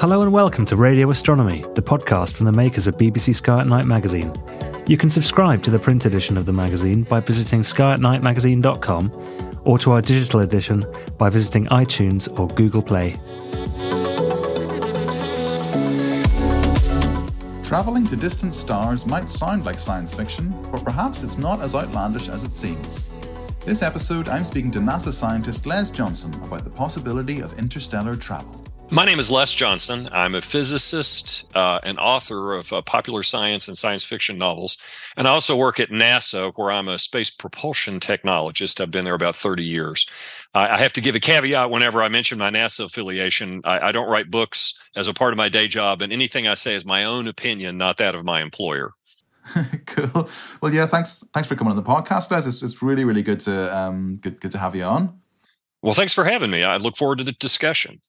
Hello and welcome to Radio Astronomy, the podcast from the makers of BBC Sky at Night magazine. You can subscribe to the print edition of the magazine by visiting skyatnightmagazine.com or to our digital edition by visiting iTunes or Google Play. Travelling to distant stars might sound like science fiction, but perhaps it's not as outlandish as it seems. This episode, I'm speaking to NASA scientist Les Johnson about the possibility of interstellar travel. My name is Les Johnson. I'm a physicist, uh, an author of uh, popular science and science fiction novels, and I also work at NASA, where I'm a space propulsion technologist. I've been there about 30 years. Uh, I have to give a caveat whenever I mention my NASA affiliation. I, I, don't write books as a part of my day job, and anything I say is my own opinion, not that of my employer. cool. Well, yeah. Thanks. Thanks for coming on the podcast, Les. It's, it's really, really good to um, good, good to have you on. Well, thanks for having me. I look forward to the discussion.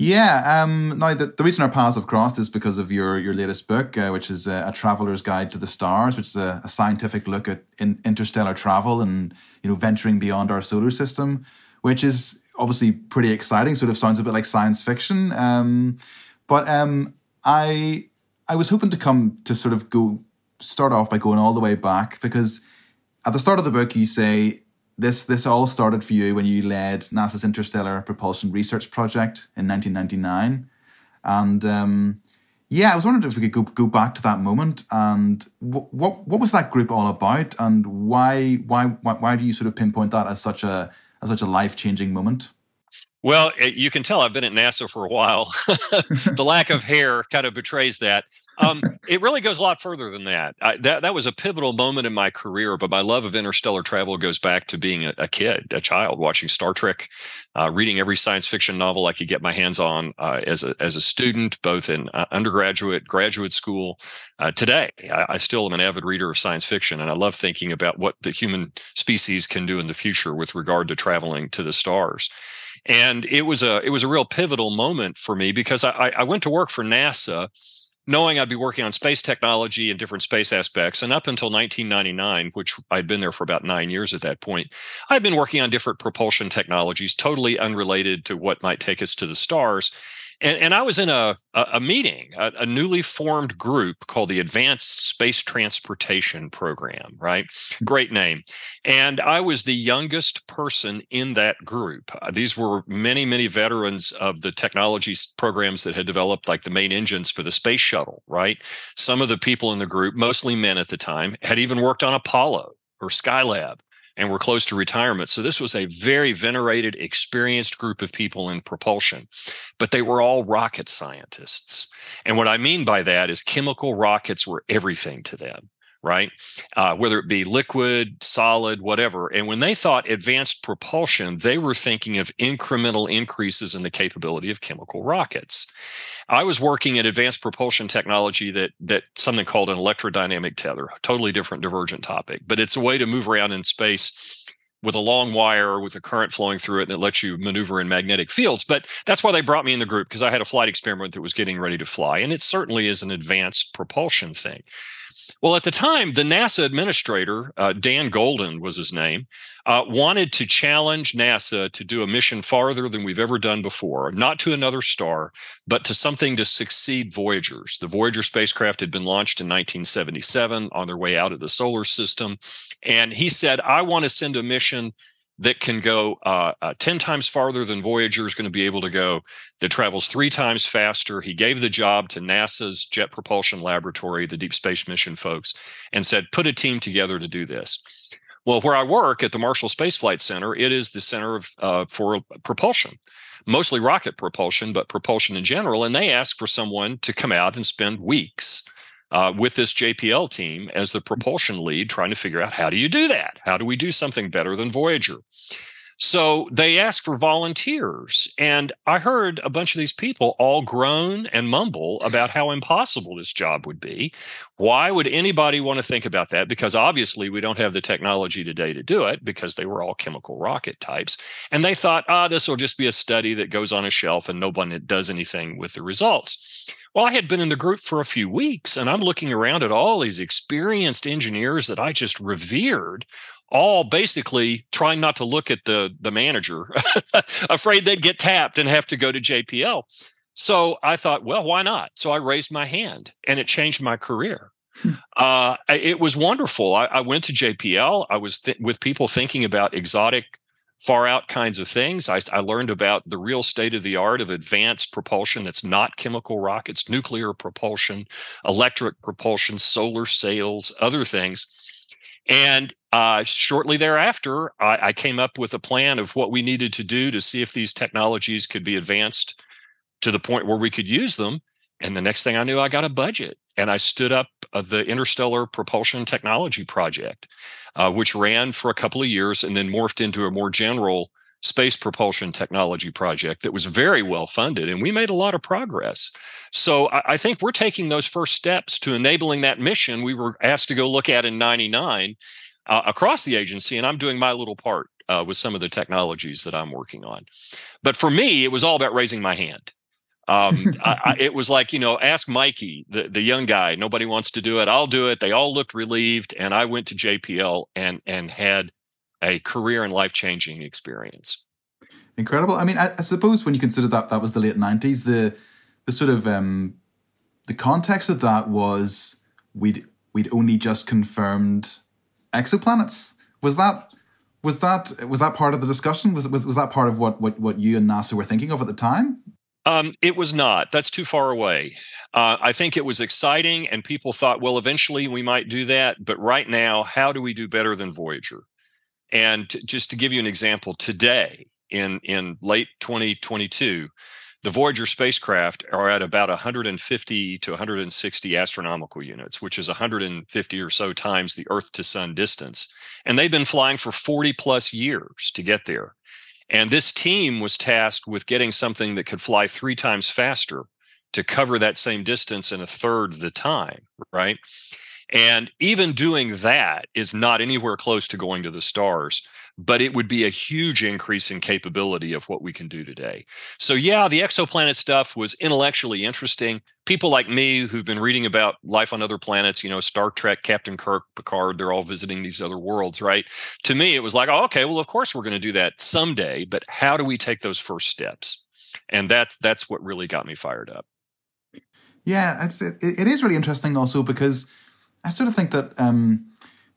Yeah. Um, now, the, the reason our paths have crossed is because of your your latest book, uh, which is a, a, Traveler's Guide to the Stars, which is a, a scientific look at in, interstellar travel and you know venturing beyond our solar system, which is obviously pretty exciting. Sort of sounds a bit like science fiction. Um, but um, I I was hoping to come to sort of go start off by going all the way back because at the start of the book you say this this all started for you when you led NASA's Interstellar Propulsion Research Project in 1999, and um, yeah, I was wondering if we could go, go back to that moment and what, what what was that group all about, and why why why, why do you sort of pinpoint that as such a as such a life changing moment? Well, you can tell I've been at NASA for a while. the lack of hair kind of betrays that um, it really goes a lot further than that. I, that that was a pivotal moment in my career, but my love of interstellar travel goes back to being a, a kid, a child, watching Star Trek, uh, reading every science fiction novel I could get my hands on uh, as a as a student, both in uh, undergraduate, graduate school. Uh, today, I, I still am an avid reader of science fiction, and I love thinking about what the human species can do in the future with regard to traveling to the stars and it was a it was a real pivotal moment for me because I, I went to work for NASA knowing I'd be working on space technology and different space aspects. And up until 1999, which I'd been there for about nine years at that point, I'd been working on different propulsion technologies, totally unrelated to what might take us to the stars. And, and I was in a, a, meeting, a, a, newly formed group called the Advanced Space Transportation Program, right? Great name. And I was the youngest person in that group. Uh, these were many, many veterans of the technology programs that had developed, like the main engines for the space shuttle, right? Some of the people in the group, mostly men at the time, had even worked on Apollo or Skylab and were close to retirement. So this was a very venerated, experienced group of people in propulsion, but they were all rocket scientists. And what I mean by that is chemical rockets were everything to them right? Uh, whether it be liquid, solid, whatever. And when they thought advanced propulsion, they were thinking of incremental increases in the capability of chemical rockets. I was working at advanced propulsion technology that that something called an electrodynamic tether, totally different divergent topic, but it's a way to move around in space with a long wire with a current flowing through it and it lets you maneuver in magnetic fields. But that's why they brought me in the group because I had a flight experiment that was getting ready to fly. And it certainly is an advanced propulsion thing. Well, at the time, the NASA administrator, uh, Dan Goldin was his name, uh, wanted to challenge NASA to do a mission farther than we've ever done before, not to another star, but to something to succeed Voyagers. The Voyager spacecraft had been launched in 1977 on their way out of the solar system. And he said, I want to send a mission that can go uh, uh, 10 times farther than Voyager is going to be able to go, that travels three times faster. He gave the job to NASA's Jet Propulsion Laboratory, the Deep Space Mission folks, and said, put a team together to do this. Well, where I work at the Marshall Space Flight Center, it is the center of, uh, for propulsion, mostly rocket propulsion, but propulsion in general. And they asked for someone to come out and spend weeks uh, with this JPL team as the propulsion lead, trying to figure out how do you do that? How do we do something better than Voyager? So they asked for volunteers. And I heard a bunch of these people all groan and mumble about how impossible this job would be. Why would anybody want to think about that? Because obviously we don't have the technology today to do it because they were all chemical rocket types. And they thought, ah, this will just be a study that goes on a shelf and nobody does anything with the results. Well, I had been in the group for a few weeks and I'm looking around at all these experienced engineers that I just revered, all basically trying not to look at the, the manager, afraid they'd get tapped and have to go to JPL. So I thought, well, why not? So I raised my hand and it changed my career. Hmm. Uh, it was wonderful. I, I, went to JPL. I was th- with people thinking about exotic far out kinds of things. I, I learned about the real state of the art of advanced propulsion that's not chemical rockets, nuclear propulsion, electric propulsion, solar sails, other things. And uh, shortly thereafter, I, I, came up with a plan of what we needed to do to see if these technologies could be advanced to the point where we could use them. And the next thing I knew, I got a budget and I stood up uh, the Interstellar Propulsion Technology Project uh, which ran for a couple of years and then morphed into a more general space propulsion technology project that was very well funded and we made a lot of progress so I, I, think we're taking those first steps to enabling that mission we were asked to go look at in 99 uh, across the agency and i'm doing my little part uh, with some of the technologies that i'm working on but for me it was all about raising my hand um, I, I, it was like, you know, ask Mikey, the, the young guy. Nobody wants to do it. I'll do it. They all looked relieved. And I went to JPL and and had a career and life changing experience. Incredible. I mean, I, I, suppose when you consider that that was the late nineties, the the sort of um, the context of that was we'd we'd only just confirmed exoplanets. Was that was that was that part of the discussion? Was was was that part of what what what you and NASA were thinking of at the time? Um, it was not. That's too far away. Uh, I think it was exciting, and people thought, well, eventually we might do that. But right now, how do we do better than Voyager? And t- just to give you an example, today in in late 2022, the Voyager spacecraft are at about 150 to 160 astronomical units, which is 150 or so times the Earth to Sun distance, and they've been flying for 40 plus years to get there. And this team was tasked with getting something that could fly three times faster to cover that same distance in a third the time, right? And even doing that is not anywhere close to going to the stars but it would be a huge increase in capability of what we can do today. So, yeah, the exoplanet stuff was intellectually interesting. People like me who've been reading about life on other planets, you know, Star Trek, Captain Kirk, Picard, they're all visiting these other worlds, right? To me, it was like, oh, okay, well, of course we're going to do that someday, but how do we take those first steps? And that's that's what really got me fired up. Yeah, it, it is really interesting also because I sort of think that um,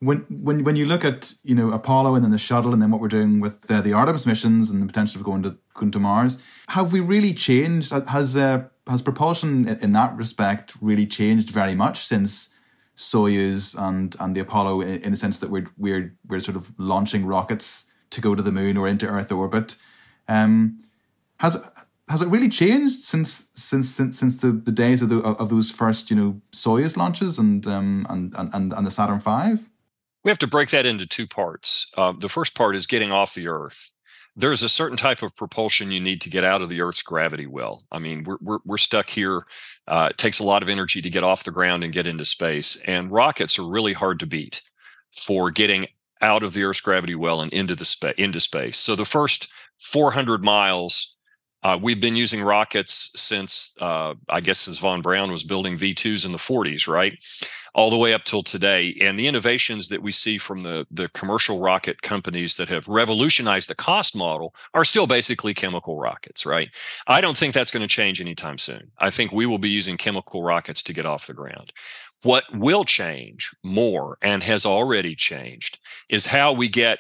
when when when you look at you know Apollo and then the shuttle and then what we're doing with uh, the Artemis missions and the potential of going to going to Mars, have we really changed? Has uh, has propulsion in that respect really changed very much since Soyuz and and the Apollo in, in a sense that we're we're we're sort of launching rockets to go to the moon or into Earth orbit? Um, has has it really changed since since since, since the, the days of the of those first you know Soyuz launches and um and and and the Saturn V? We have to break that into two parts. Uh, the first part is getting off the Earth. There's a certain type of propulsion you need to get out of the Earth's gravity well. I mean, we're we're, we're stuck here. Uh, it takes a lot of energy to get off the ground and get into space, and rockets are really hard to beat for getting out of the Earth's gravity well and into the spa- into space. So the first 400 miles, uh, we've been using rockets since uh, I guess as von Braun was building V2s in the 40s, right? All the way up till today. And the innovations that we see from the the commercial rocket companies that have revolutionized the cost model are still basically chemical rockets, right? I don't think that's going to change anytime soon. I think we will be using chemical rockets to get off the ground. What will change more and has already changed is how we get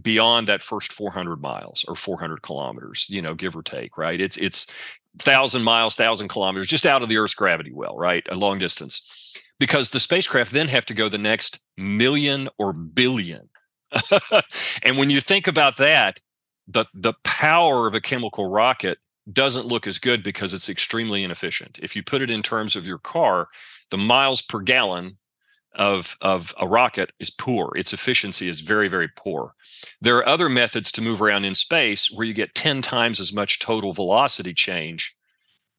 beyond that first 400 miles or 400 kilometers, you know, give or take, right? It's it's thousand miles, thousand kilometers, just out of the Earth's gravity well, right? A long distance, because the spacecraft then have to go the next million or billion. and when you think about that, the the power of a chemical rocket doesn't look as good because it's extremely inefficient. If you put it in terms of your car, the miles per gallon of of a rocket is poor its efficiency is very very poor there are other methods to move around in space where you get 10 times as much total velocity change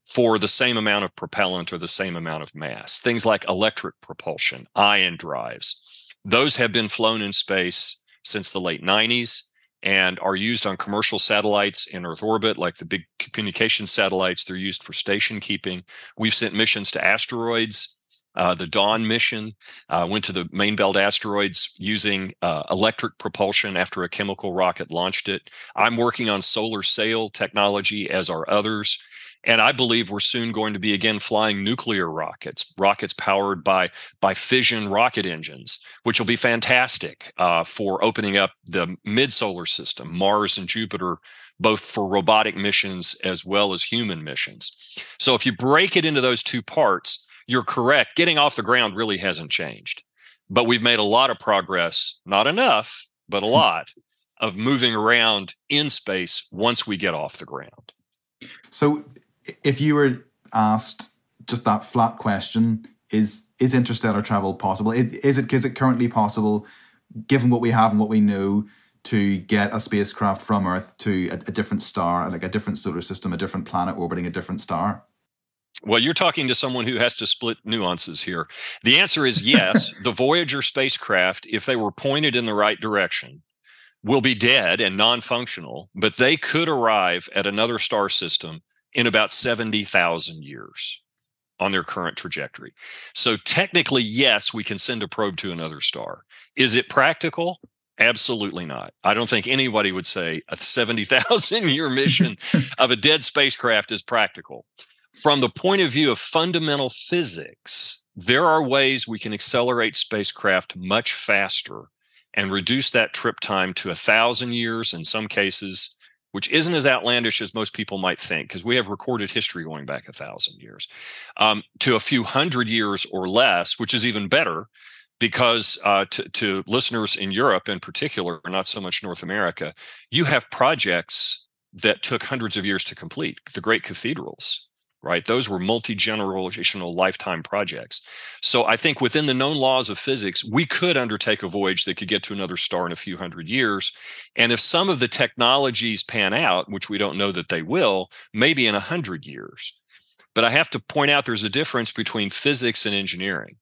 for the same amount of propellant or the same amount of mass things like electric propulsion ion drives those have been flown in space since the late 90s and are used on commercial satellites in Earth orbit, like the big communication satellites. They're used for station keeping. We've sent missions to asteroids uh, the Dawn mission uh, went to the main belt asteroids using uh, electric propulsion after a chemical rocket launched it. I'm working on solar sail technology, as are others. And I believe we're soon going to be again flying nuclear rockets, rockets powered by by fission rocket engines, which will be fantastic uh, for opening up the mid solar system, Mars and Jupiter, both for robotic missions as well as human missions. So if you break it into those two parts, you're correct. Getting off the ground really hasn't changed, but we've made a lot of progress, not enough, but a hmm. lot of moving around in space once we get off the ground. So, if you were asked just that flat question, is is interstellar travel possible? Is, is it is it currently possible, given what we have and what we know, to get a spacecraft from Earth to a, a different star, like a different solar system, a different planet orbiting a different star? Well, you're talking to someone who has to split nuances here. The answer is yes. the Voyager spacecraft, if they were pointed in the right direction, will be dead and non functional, but they could arrive at another star system in about 70,000 years on their current trajectory. So, technically, yes, we can send a probe to another star. Is it practical? Absolutely not. I don't think anybody would say a 70,000 year mission of a dead spacecraft is practical from the point of view of fundamental physics, there are ways we can accelerate spacecraft much faster and reduce that trip time to a thousand years in some cases, which isn't as outlandish as most people might think, because we have recorded history going back a thousand years, um, to a few hundred years or less, which is even better. Because uh, to, to listeners in Europe in particular, not so much North America, you have projects that took hundreds of years to complete. The great cathedrals, right? Those were multi generational lifetime projects. So I think within the known laws of physics, we could undertake a voyage that could get to another star in a few hundred years. And if some of the technologies pan out, which we don't know that they will, maybe in a hundred years. But I have to point out there's a difference between physics and engineering.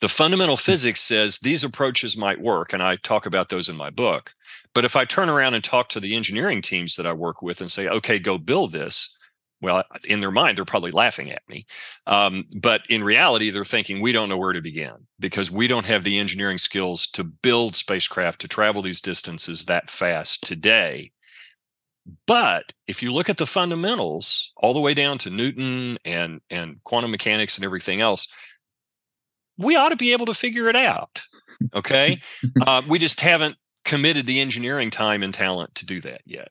The fundamental hmm. physics says these approaches might work, and I talk about those in my book. But if I turn around and talk to the engineering teams that I work with and say, okay, go build this, well, in their mind, they're probably laughing at me. Um, but in reality, they're thinking we don't know where to begin because we don't have the engineering skills to build spacecraft to travel these distances that fast today. But if you look at the fundamentals, all the way down to Newton and, and quantum mechanics and everything else, we ought to be able to figure it out. Okay. uh, we just haven't committed the engineering time and talent to do that yet.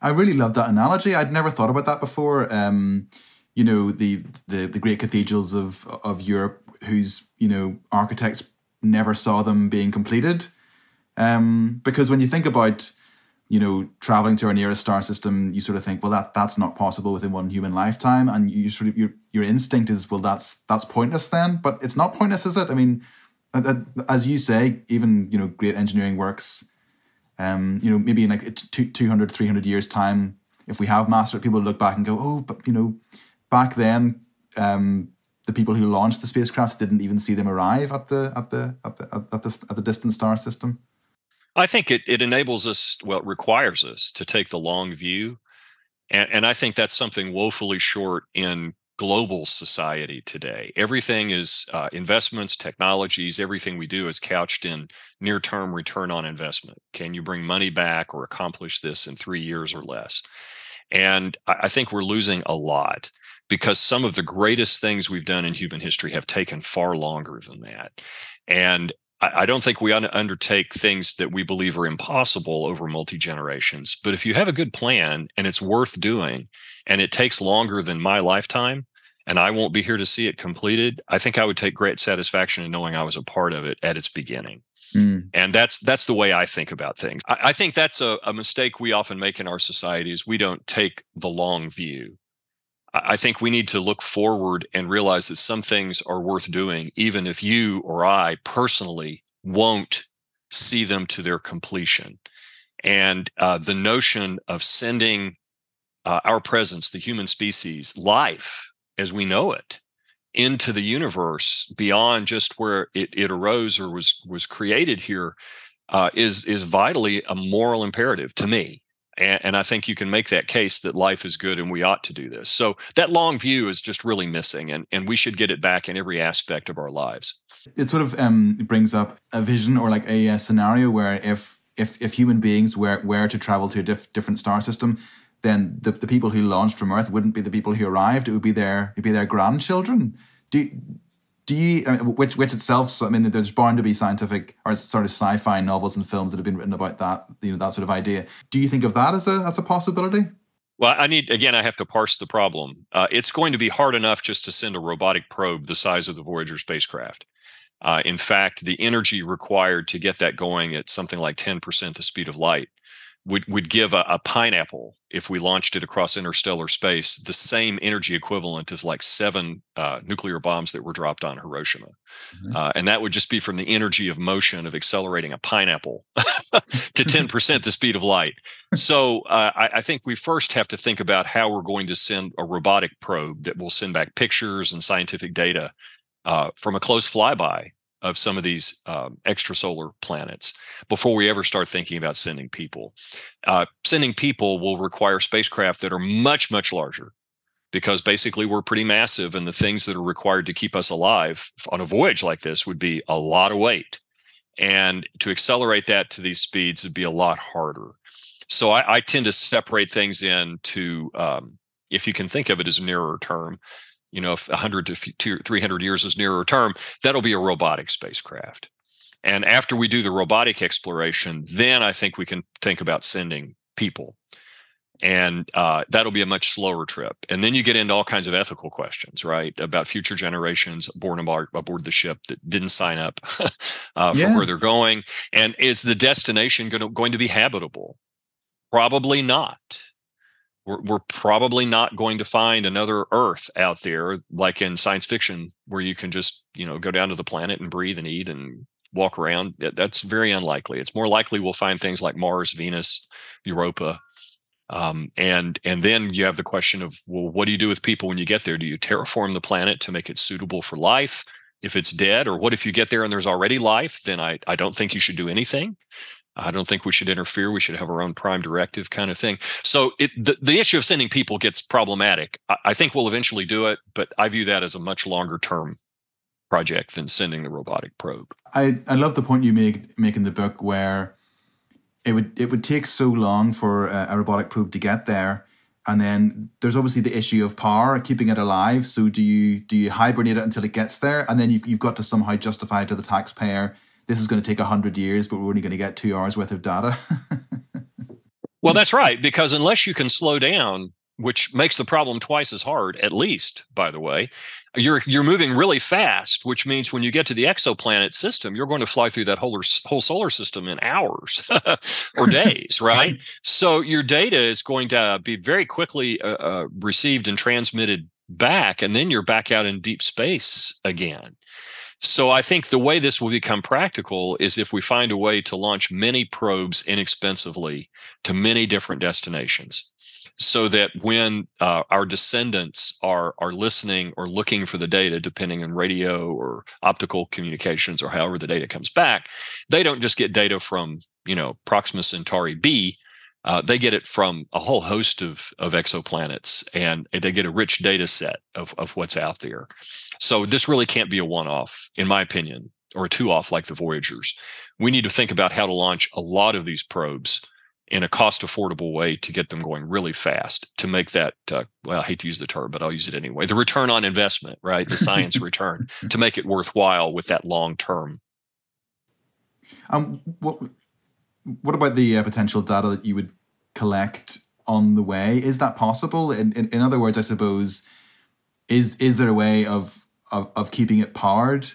I really love that analogy. I'd never thought about that before. Um, you know, the, the the great cathedrals of of Europe, whose you know architects never saw them being completed. Um, because when you think about you know traveling to our nearest star system, you sort of think, well, that that's not possible within one human lifetime, and you sort of your your instinct is, well, that's that's pointless then. But it's not pointless, is it? I mean, as you say, even you know great engineering works um, you know, maybe in like 200, 300 years time, if we have mastered, people look back and go, oh, but you know, back then, um, the people who launched the spacecrafts didn't even see them arrive at the at the at the at the, at the distant star system? I think it, it enables us, well, it requires us to take the long view. And, and I think that's something woefully short in global society today. Everything is uh, investments, technologies, everything we do is couched in near term return on investment. Can you bring money back or accomplish this in three years or less? And I think we're losing a lot because some of the greatest things we've done in human history have taken far longer than that. And I don't think we ought to undertake things that we believe are impossible over multi generations. But if you have a good plan and it's worth doing and it takes longer than my lifetime, and I won't be here to see it completed, I think I would take great satisfaction in knowing I was a part of it at its beginning. Mm. And that's that's the way I think about things. I, I think that's a, a, mistake we often make in our societies. We don't take the long view. I, I think we need to look forward and realize that some things are worth doing, even if you or I personally won't see them to their completion. And uh, the notion of sending uh, our presence, the human species, life as we know it into the universe beyond just where it, it arose or was was created here uh, is is vitally a moral imperative to me and, and, I think you can make that case that life is good and we ought to do this. So that long view is just really missing, and, and we should get it back in every aspect of our lives. It sort of um, brings up a vision or like a, a, scenario where if if if human beings were were to travel to a diff, different star system, then the, the people who launched from Earth wouldn't be the people who arrived. It would be their it'd be their grandchildren. Do do you I mean, which which itself? I mean, there's bound to be scientific or sort of sci-fi novels and films that have been written about that. You know that sort of idea. Do you think of that as a as a possibility? Well, I need again. I have to parse the problem. Uh, it's going to be hard enough just to send a robotic probe the size of the Voyager spacecraft. Uh, in fact, the energy required to get that going at something like 10% the speed of light would would give a, a, pineapple if we launched it across interstellar space the same energy equivalent as like seven uh, nuclear bombs that were dropped on Hiroshima, mm-hmm. uh, and that would just be from the energy of motion of accelerating a pineapple to ten percent the speed of light. So uh, I, I think we first have to think about how we're going to send a robotic probe that will send back pictures and scientific data uh, from a close flyby of some of these um, extrasolar planets before we ever start thinking about sending people. Uh, sending people will require spacecraft that are much, much larger because basically we're pretty massive, and the things that are required to keep us alive on a voyage like this would be a lot of weight. And to accelerate that to these speeds would be a lot harder. So I, I tend to separate things into, um, if you can think of it as a nearer term, you know, if 100 to 300 years is nearer term, that'll be a robotic spacecraft. And after we do the robotic exploration, then I think we can think about sending people. And uh, that'll be a much slower trip. And then you get into all kinds of ethical questions, right? About future generations born aboard, aboard the ship that didn't sign up uh, for yeah. where they're going. And is the destination going to, going to be habitable? Probably not we're, we're probably not going to find another Earth out there like in science fiction where you can just you know go down to the planet and breathe and eat and walk around. That's very unlikely. It's more likely we'll find things like Mars, Venus, Europa. Um, and and then you have the question of well, what do you do with people when you get there? Do you terraform the planet to make it suitable for life? If it's dead, or what if you get there and there's already life? Then I I don't think you should do anything. I don't think we should interfere. We should have our own prime directive kind of thing. So it, the, the issue of sending people gets problematic. I, I think we'll eventually do it, but I view that as a much longer term project than sending the robotic probe. I, I love the point you make make in the book where it would it would take so long for a, a robotic probe to get there and then there's obviously the issue of power keeping it alive so do you do you hibernate it until it gets there and then you've, you've got to somehow justify it to the taxpayer this is going to take 100 years, but we're only going to get two hours worth of data. well, that's right. Because unless you can slow down, which makes the problem twice as hard, at least, by the way, you're you're moving really fast, which means when you get to the exoplanet system, you're going to fly through that whole whole solar system in hours or days, right? so your data is going to be very quickly uh, uh, received and transmitted back, and then you're back out in deep space again. So I think the way this will become practical is if we find a way to launch many probes inexpensively to many different destinations. so that when uh, our descendants are are listening or looking for the data, depending on radio or optical communications or however the data comes back, they don't just get data from you know Proxima Centauri b. Uh, they get it from a whole host of, of exoplanets and they get a rich data set of, of what's out there. So this really can't be a one off, in my opinion, or a two off like the Voyagers. We need to think about how to launch a lot of these probes in a cost affordable way to get them going really fast to make that uh, well i hate to use the term but i'll use it anyway the return on investment right the science return to make it worthwhile with that long term um what what about the uh, potential data that you would collect on the way is that possible in, in, in other words i suppose is is there a way of of, of keeping it powered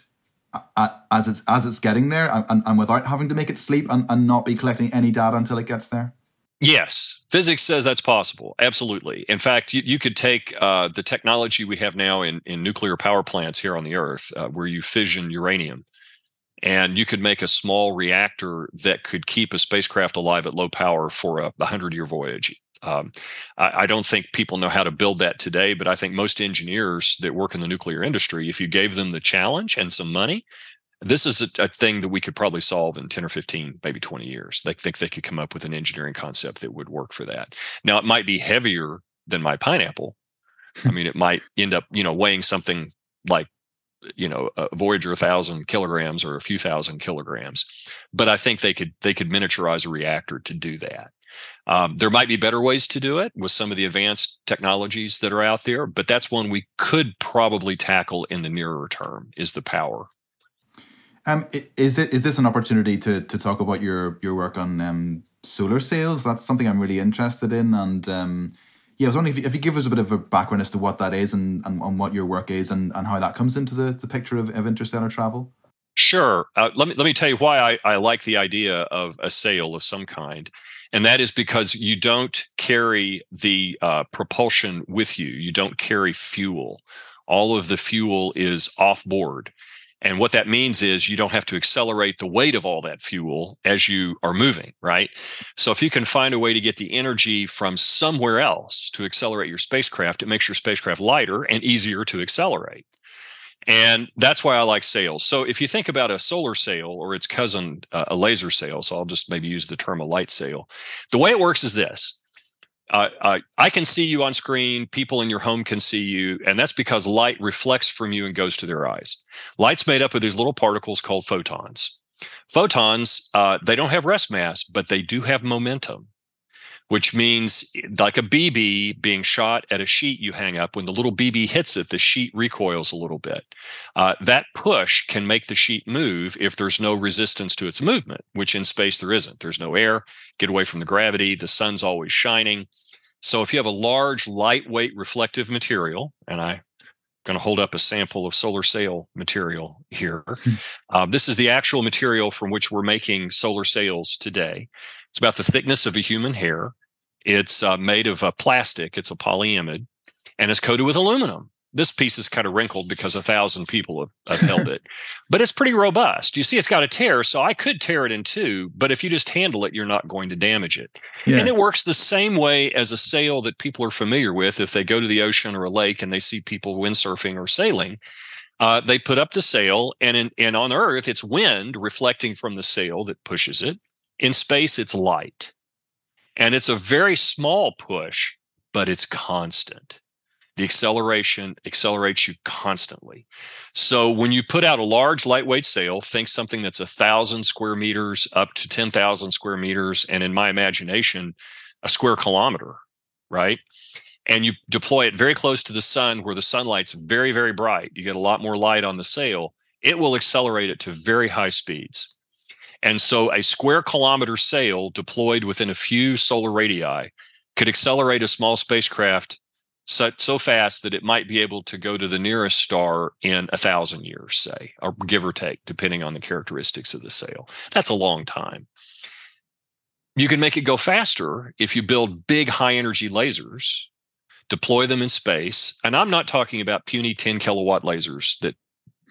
as it's as it's getting there and, and without having to make it sleep and, and not be collecting any data until it gets there? Yes, physics says that's possible. Absolutely. In fact, you, you could take uh, the technology we have now in, in nuclear power plants here on the Earth, uh, where you fission uranium, and you could make a small reactor that could keep a spacecraft alive at low power for a 100 year voyage. Um, I, I, don't think people know how to build that today, but I think most engineers that work in the nuclear industry, if you gave them the challenge and some money, this is a, a, thing that we could probably solve in 10 or 15, maybe 20 years. They think they could come up with an engineering concept that would work for that. Now, it might be heavier than my pineapple. I mean, it might end up, you know, weighing something like, you know, a Voyager, a thousand kilograms or a few thousand kilograms. But I think they could they could miniaturize a reactor to do that. Um, there might be better ways to do it with some of the advanced technologies that are out there, but that's one we could probably tackle in the nearer term is the power. Um, is it is this an opportunity to to talk about your your work on um, solar sails? That's something I'm really interested in, and um, yeah, I was wondering if you, if you give us a bit of a background as to what that is and, and, and what your work is and, and how that comes into the, the picture of, of interstellar travel. Sure. Uh, let me let me tell you why I, I like the idea of a sail of some kind and that is because you don't carry the uh, propulsion with you. You don't carry fuel. All of the fuel is off board. And what that means is you don't have to accelerate the weight of all that fuel as you are moving, right? So if you can find a way to get the energy from somewhere else to accelerate your spacecraft, it makes your spacecraft lighter and easier to accelerate. And that's why I like sails. So if you think about a solar sail or its cousin, uh, a laser sail, so I'll just maybe use the term a light sail. The way it works is this. Uh, I can see you on screen. People in your home can see you, and that's because light reflects from you and goes to their eyes. Light's made up of these little particles called photons. Photons, uh, they don't have rest mass, but they do have momentum which means like a BB being shot at a sheet you hang up, when the little BB hits it, the sheet recoils a little bit. Uh, that push can make the sheet move if there's no resistance to its movement, which in space there isn't. There's no air, get away from the gravity, the sun's always shining. So if you have a large, lightweight reflective material, and I going to hold up a sample of solar sail material here. Hmm. Um, this is the actual material from which we're making solar sails today. It's about the thickness of a human hair. It's uh, made of a plastic. It's a polyimide, and it's coated with aluminum. This piece is kind of wrinkled because a thousand people have, have held it, but it's pretty robust. You see, it's got a tear, so I could tear it in two. But if you just handle it, you're not going to damage it. Yeah. And it works the same way as a sail that people are familiar with. If they go to the ocean or a lake and they see people windsurfing or sailing, uh, they put up the sail, and in, and on Earth, it's wind reflecting from the sail that pushes it. In space, it's light. And it's a very small push, but it's constant. The acceleration accelerates you constantly. So when you put out a large lightweight sail, think something that's a thousand square meters up to 10,000 square meters. And in my imagination, a square kilometer, right? And you deploy it very close to the sun where the sunlight's very, very bright. You get a lot more light on the sail. It will accelerate it to very high speeds. And so a square kilometer sail deployed within a few solar radii could accelerate a small spacecraft so, so fast that it might be able to go to the nearest star in a thousand years, say, or give or take, depending on the characteristics of the sail. That's a long time. You can make it go faster if you build big high energy lasers, deploy them in space. And I'm not talking about puny 10 kilowatt lasers that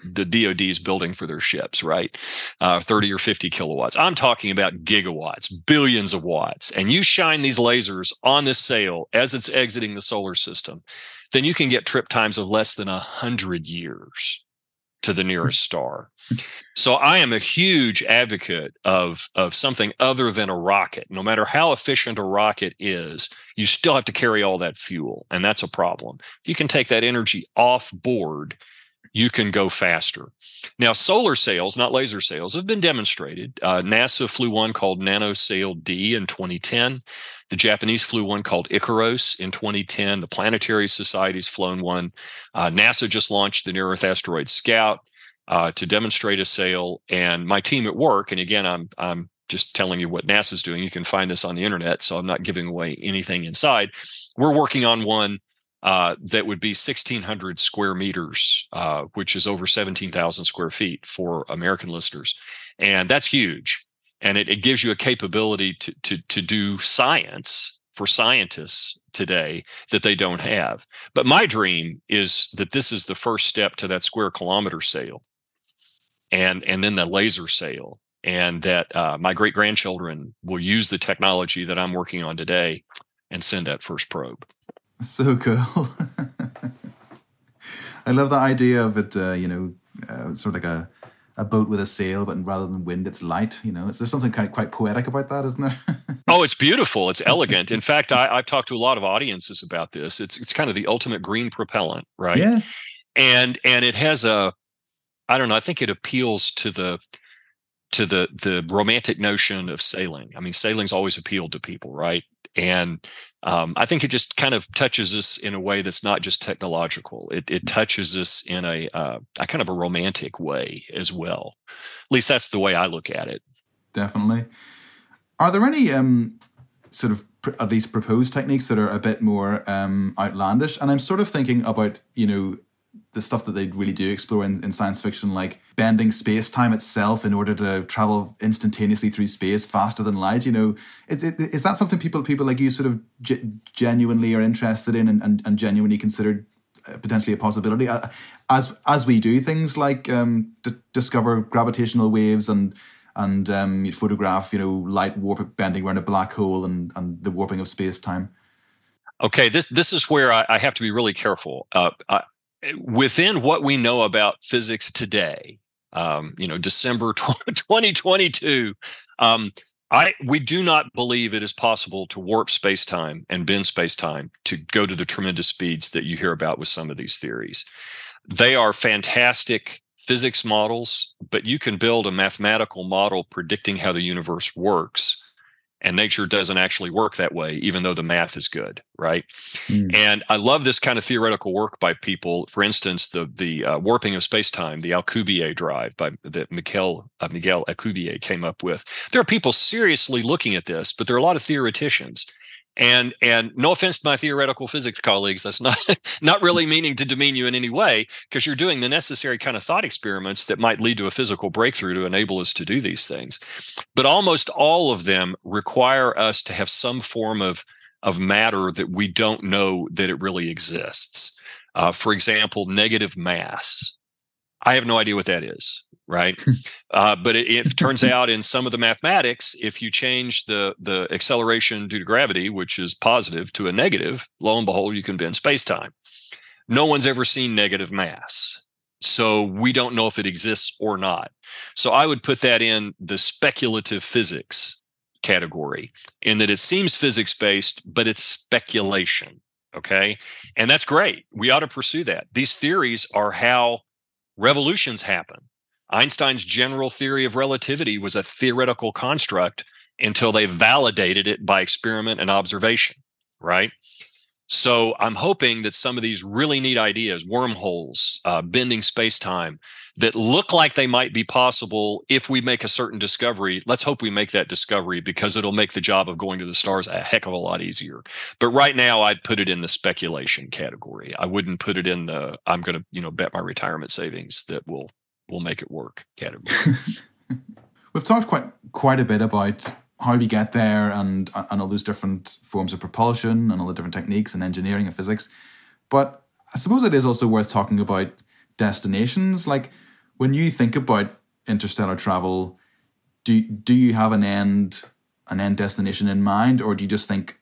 the DoD is building for their ships, right? Uh, 30 or 50 kilowatts. I'm talking about gigawatts, billions of watts. And you shine these lasers on this sail as it's exiting the solar system, then you can get trip times of less than 100 years to the nearest star. So I am a huge advocate of of something other than a rocket. No matter how efficient a rocket is, you still have to carry all that fuel, and that's a problem. If you can take that energy off board, you can go faster. Now, solar sails, not laser sails, have been demonstrated. Uh, NASA flew one called NanoSail D in 2010. The Japanese flew one called IKAROS in 2010. The Planetary Society's flown one. Uh, NASA just launched the Near Earth Asteroid Scout uh, to demonstrate a sail. And my team at work, and again, I'm I'm just telling you what NASA's doing. You can find this on the internet, so I'm not giving away anything inside. We're working on one uh, that would be 1,600 square meters, uh, which is over 17,000 square feet for American listeners, and that's huge. And it, it gives you a capability to, to to do science for scientists today that they don't have. But my dream is that this is the first step to that square kilometer sail, and and then the laser sail, and that uh, my great grandchildren will use the technology that I'm working on today and send that first probe. So cool. I love the idea of it. Uh, you know, uh, sort of like a a boat with a sail, but rather than wind, it's light. You know, is there something kind of quite poetic about that, isn't there? oh, it's beautiful. It's elegant. In fact, I, have talked to a lot of audiences about this. It's it's kind of the ultimate green propellant, right? Yeah. And and it has a, I don't know. I think it appeals to the to the the romantic notion of sailing. I mean, sailing's always appealed to people, right? And um, I think it just kind of touches us in a way that's not just technological. It, it touches us in a, uh, a kind of a romantic way as well. At least that's the way I look at it. Definitely. Are there any um, sort of pr- at least proposed techniques that are a bit more um, outlandish? And I'm sort of thinking about you know the stuff that they really do explore in, in science fiction, like bending space time itself in order to travel instantaneously through space faster than light. You know, is, is that something people people like you sort of genuinely are interested in and, and, and genuinely considered uh, potentially a possibility uh, as as we do things like um, d- discover gravitational waves and and um, photograph you know light warp bending around a black hole and and the warping of space time. Okay, this this is where I, I have to be really careful. Uh, I, within what we know about physics today, um, you know, December 2022, um, I we do not believe it is possible to warp space-time and bend space-time to go to the tremendous speeds that you hear about with some of these theories. They are fantastic physics models, but you can build a mathematical model predicting how the universe works and nature doesn't actually work that way even though the math is good right mm. and i love this kind of theoretical work by people for instance the the uh, warping of space-time the alcubierre drive by that miguel uh, miguel alcubierre came up with there are people seriously looking at this but there are a lot of theoreticians and and no offense to my theoretical physics colleagues that's not not really meaning to demean you in any way because you're doing the necessary kind of thought experiments that might lead to a physical breakthrough to enable us to do these things. But almost all of them require us to have some form of of matter that we don't know that it really exists. Uh, for example negative mass. I have no idea what that is right? uh, but it, it turns out in some of the mathematics, if you change the the acceleration due to gravity, which is positive, to a negative, lo and behold, you can bend space time. No one's ever seen negative mass. So we don't know if it exists or not. So I would put that in the speculative physics category in that it seems physics based, but it's speculation. Okay. And that's great. We ought to pursue that. These theories are how revolutions happen. Einstein's general theory of relativity was a theoretical construct until they validated it by experiment and observation, right? So I'm hoping that some of these really neat ideas, wormholes, uh, bending space time, that look like they might be possible if we make a certain discovery. Let's hope we make that discovery because it'll make the job of going to the stars a heck of a lot easier. But right now, I'd put it in the speculation category. I wouldn't put it in the I'm going to you know bet my retirement savings that will will make it work category. We've talked quite quite a bit about how we get there and and all those different forms of propulsion and all the different techniques and engineering and physics. But I suppose it is also worth talking about destinations. Like, when you think about interstellar travel, do do you have an end an end destination in mind, or do you just think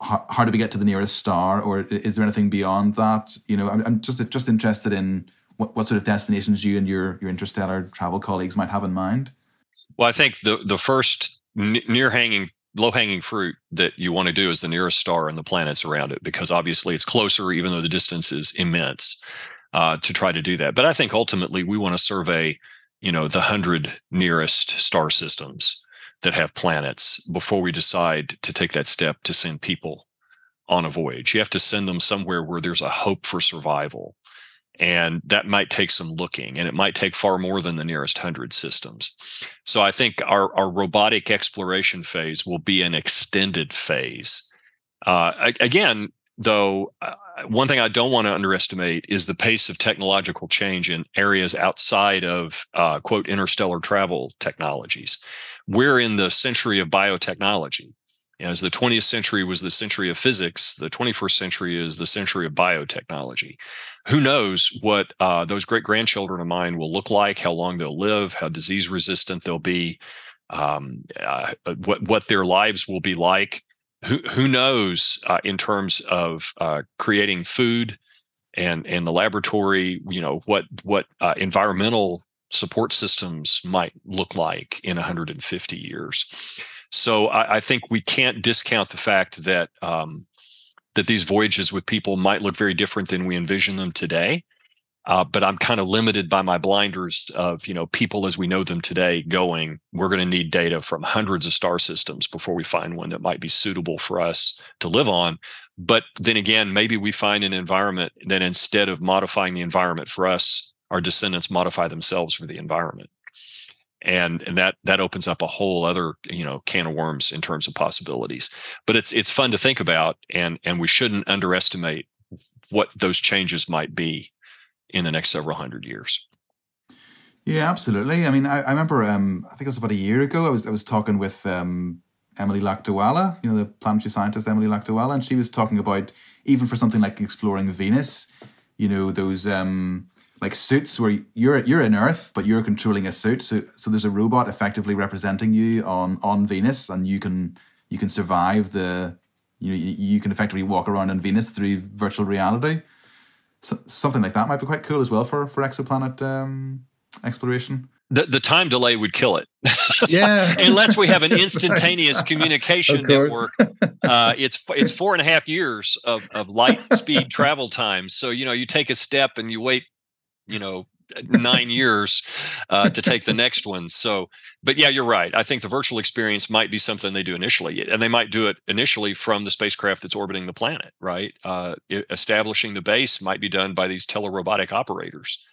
how, how do we get to the nearest star, or is there anything beyond that? You know, I'm, I'm just just interested in what, what sort of destinations you and your your interstellar travel colleagues might have in mind. Well, I think the the first near hanging low hanging fruit that you want to do is the nearest star and the planets around it because obviously it's closer even though the distance is immense uh, to try to do that. But i think ultimately we want to survey you know the 100 nearest star systems that have planets before we decide to take that step to send people on a voyage. You have to send them somewhere where there's a hope for survival and that might take some looking and it might take far more than the nearest 100 systems. So i think our, our robotic exploration phase will be an extended phase. Uh, again though uh, one thing i don't want to underestimate is the pace of technological change in areas outside of uh, quote interstellar travel technologies. We're in the century of biotechnology. As the 20th century was the century of physics, the 21st century is the century of biotechnology. Who knows what uh, those great grandchildren of mine will look like, how long they'll live, how disease resistant they'll be, um, uh, what what their lives will be like. Who who knows uh, in terms of uh, creating food and and the laboratory, you know what what uh, environmental support systems might look like in 150 years. So I, I think we can't discount the fact that um, that these voyages with people might look very different than we envision them today. Uh, but I'm kind of limited by my blinders of you know people as we know them today going. We're going to need data from hundreds of star systems before we find one that might be suitable for us to live on. But then again, maybe we find an environment that instead of modifying the environment for us, our descendants modify themselves for the environment and and that that opens up a whole other you know can of worms in terms of possibilities. But it's it's fun to think about and and we shouldn't underestimate what those changes might be in the next several hundred years. Yeah absolutely. I mean i, I remember um i think it was about a year ago i was i was talking with um emily lakdawalla you know the planetary scientist emily lakdawalla and she was talking about even for something like exploring venus you know those um like suits where you're you're in Earth, but you're controlling a suit. So so there's a robot effectively representing you on on Venus, and you can you can survive the you know you can effectively walk around on Venus through virtual reality. So, something like that might be quite cool as well for for exoplanet um, exploration. The, the time delay would kill it. Yeah, unless we have an instantaneous communication network. Uh, it's it's four and a half years of of light speed travel time. So you know you take a step and you wait you know nine years uh, to take the next one. So, but yeah, you're right. I think the virtual experience might be something they do initially, and they might do it initially from the spacecraft that's orbiting the planet. Right, uh, establishing the base might be done by these telerobotic operators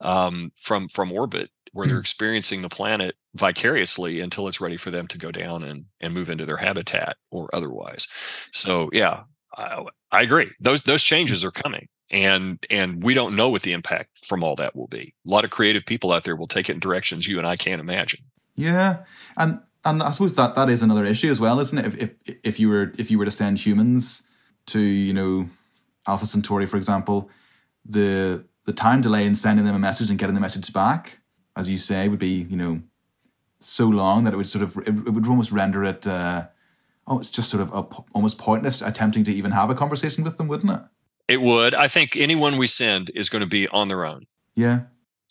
um, from from orbit, where they're hmm. experiencing the planet vicariously until it's ready for them to go down and and move into their habitat or otherwise. So, yeah, I, I agree. Those those changes are coming and and we don't know what the impact from all that will be. A lot of creative people out there will take it in directions you and i can't imagine. Yeah and and i suppose that that is another issue as well isn't it? If if, if you were if you were to send humans to you know alpha centauri for example the the time delay in sending them a message and getting the message back as you say would be you know so long that it would sort of it, it would almost render it uh oh it's just sort of a, almost pointless attempting to even have a conversation with them wouldn't it it would. I think anyone we send is going to be on their own. Yeah.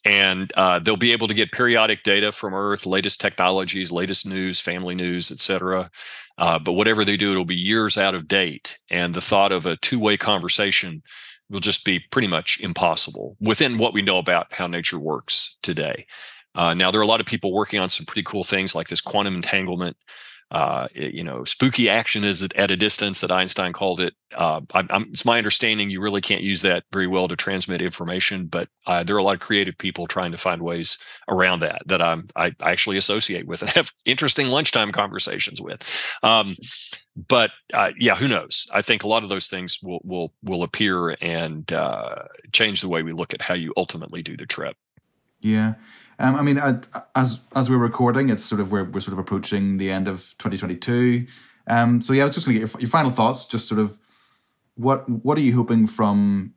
And uh, they'll be able to get periodic data from Earth, latest technologies, latest news, family news, etc. Uh, but whatever they do, it'll be years out of date. And the thought of a two-way conversation will just be pretty much impossible within what we know about how nature works today. Uh, now, there are a lot of people working on some pretty cool things like this quantum entanglement uh, you know, spooky action is at a distance that Einstein called it. Uh, I, it's my understanding you really can't use that very well to transmit information, but uh, there are a lot of creative people trying to find ways around that that I'm, I actually associate with and have interesting lunchtime conversations with. Um, but uh, yeah, who knows? I think a lot of those things will will will appear and uh, change the way we look at how you ultimately do the trip. Yeah, um, I mean, as as we're recording, it's sort of we're we're sort of approaching the end of 2022. Um, so yeah, I was just going to get your, your final thoughts. Just sort of what what are you hoping from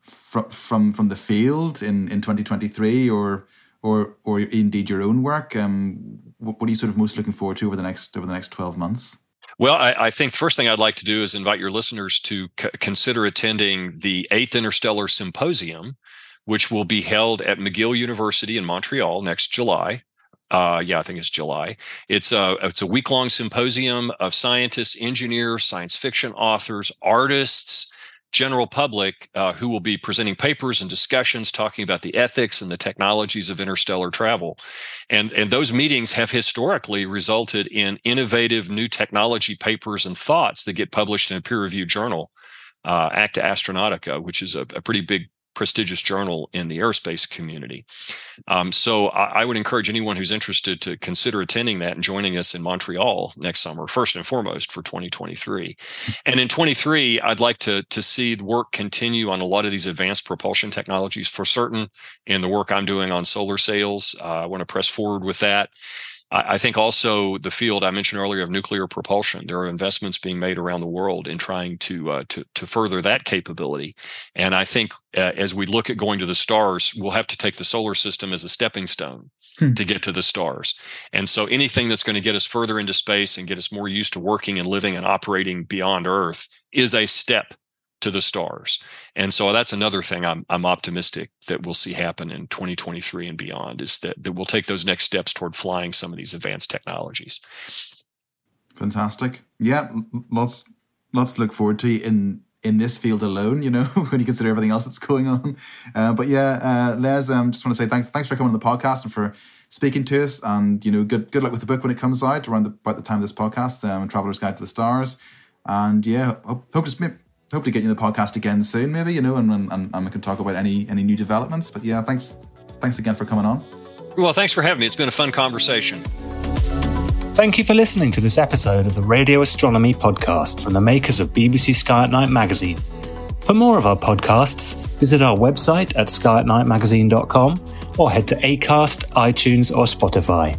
from from from the field in in 2023, or or or indeed your own work. Um, what, what are you sort of most looking forward to over the next over the next twelve months? Well, I, I, think the first thing I'd like to do is invite your listeners to c- consider attending the Eighth Interstellar Symposium, which will be held at McGill University in Montreal next July. Uh, yeah, I think it's July. It's a it's a week long symposium of scientists, engineers, science fiction authors, artists, general public uh, who will be presenting papers and discussions talking about the ethics and the technologies of interstellar travel. And, and those meetings have historically resulted in innovative new technology papers and thoughts that get published in a peer reviewed journal, uh, Acta Astronautica, which is a, a pretty big prestigious journal in the aerospace community. Um, so I, I, would encourage anyone who's interested to consider attending that and joining us in Montreal next summer, first and foremost for 2023. And in 23, I'd like to, to see work continue on a lot of these advanced propulsion technologies for certain in the work I'm doing on solar sails. Uh, I want to press forward with that. I think also the field I mentioned earlier of nuclear propulsion. There are investments being made around the world in trying to uh, to, to further that capability. And I think uh, as we look at going to the stars, we'll have to take the solar system as a stepping stone hmm. to get to the stars. And so anything that's going to get us further into space and get us more used to working and living and operating beyond Earth is a step to the stars. And so that's another thing I'm I'm optimistic that we'll see happen in 2023 and beyond is that, that we'll take those next steps toward flying some of these advanced technologies. Fantastic. Yeah, lots lots to look forward to in in this field alone, you know, when you consider everything else that's going on. Uh, but yeah, uh, Les, um, just want to say thanks, thanks for coming on the podcast and for speaking to us. And you know, good good luck with the book when it comes out around the, about the time of this podcast, um, Traveler's Guide to the Stars. And yeah, hope, hope to hope to get you in the podcast again soon, maybe you know, and, and and we can talk about any any new developments. But yeah, thanks thanks again for coming on. Well, thanks for having me. It's been a fun conversation. Thank you for listening to this episode of the Radio Astronomy podcast from the makers of BBC Sky at Night magazine. For more of our podcasts, visit our website at skyatnightmagazine.com or head to Acast, iTunes, or Spotify.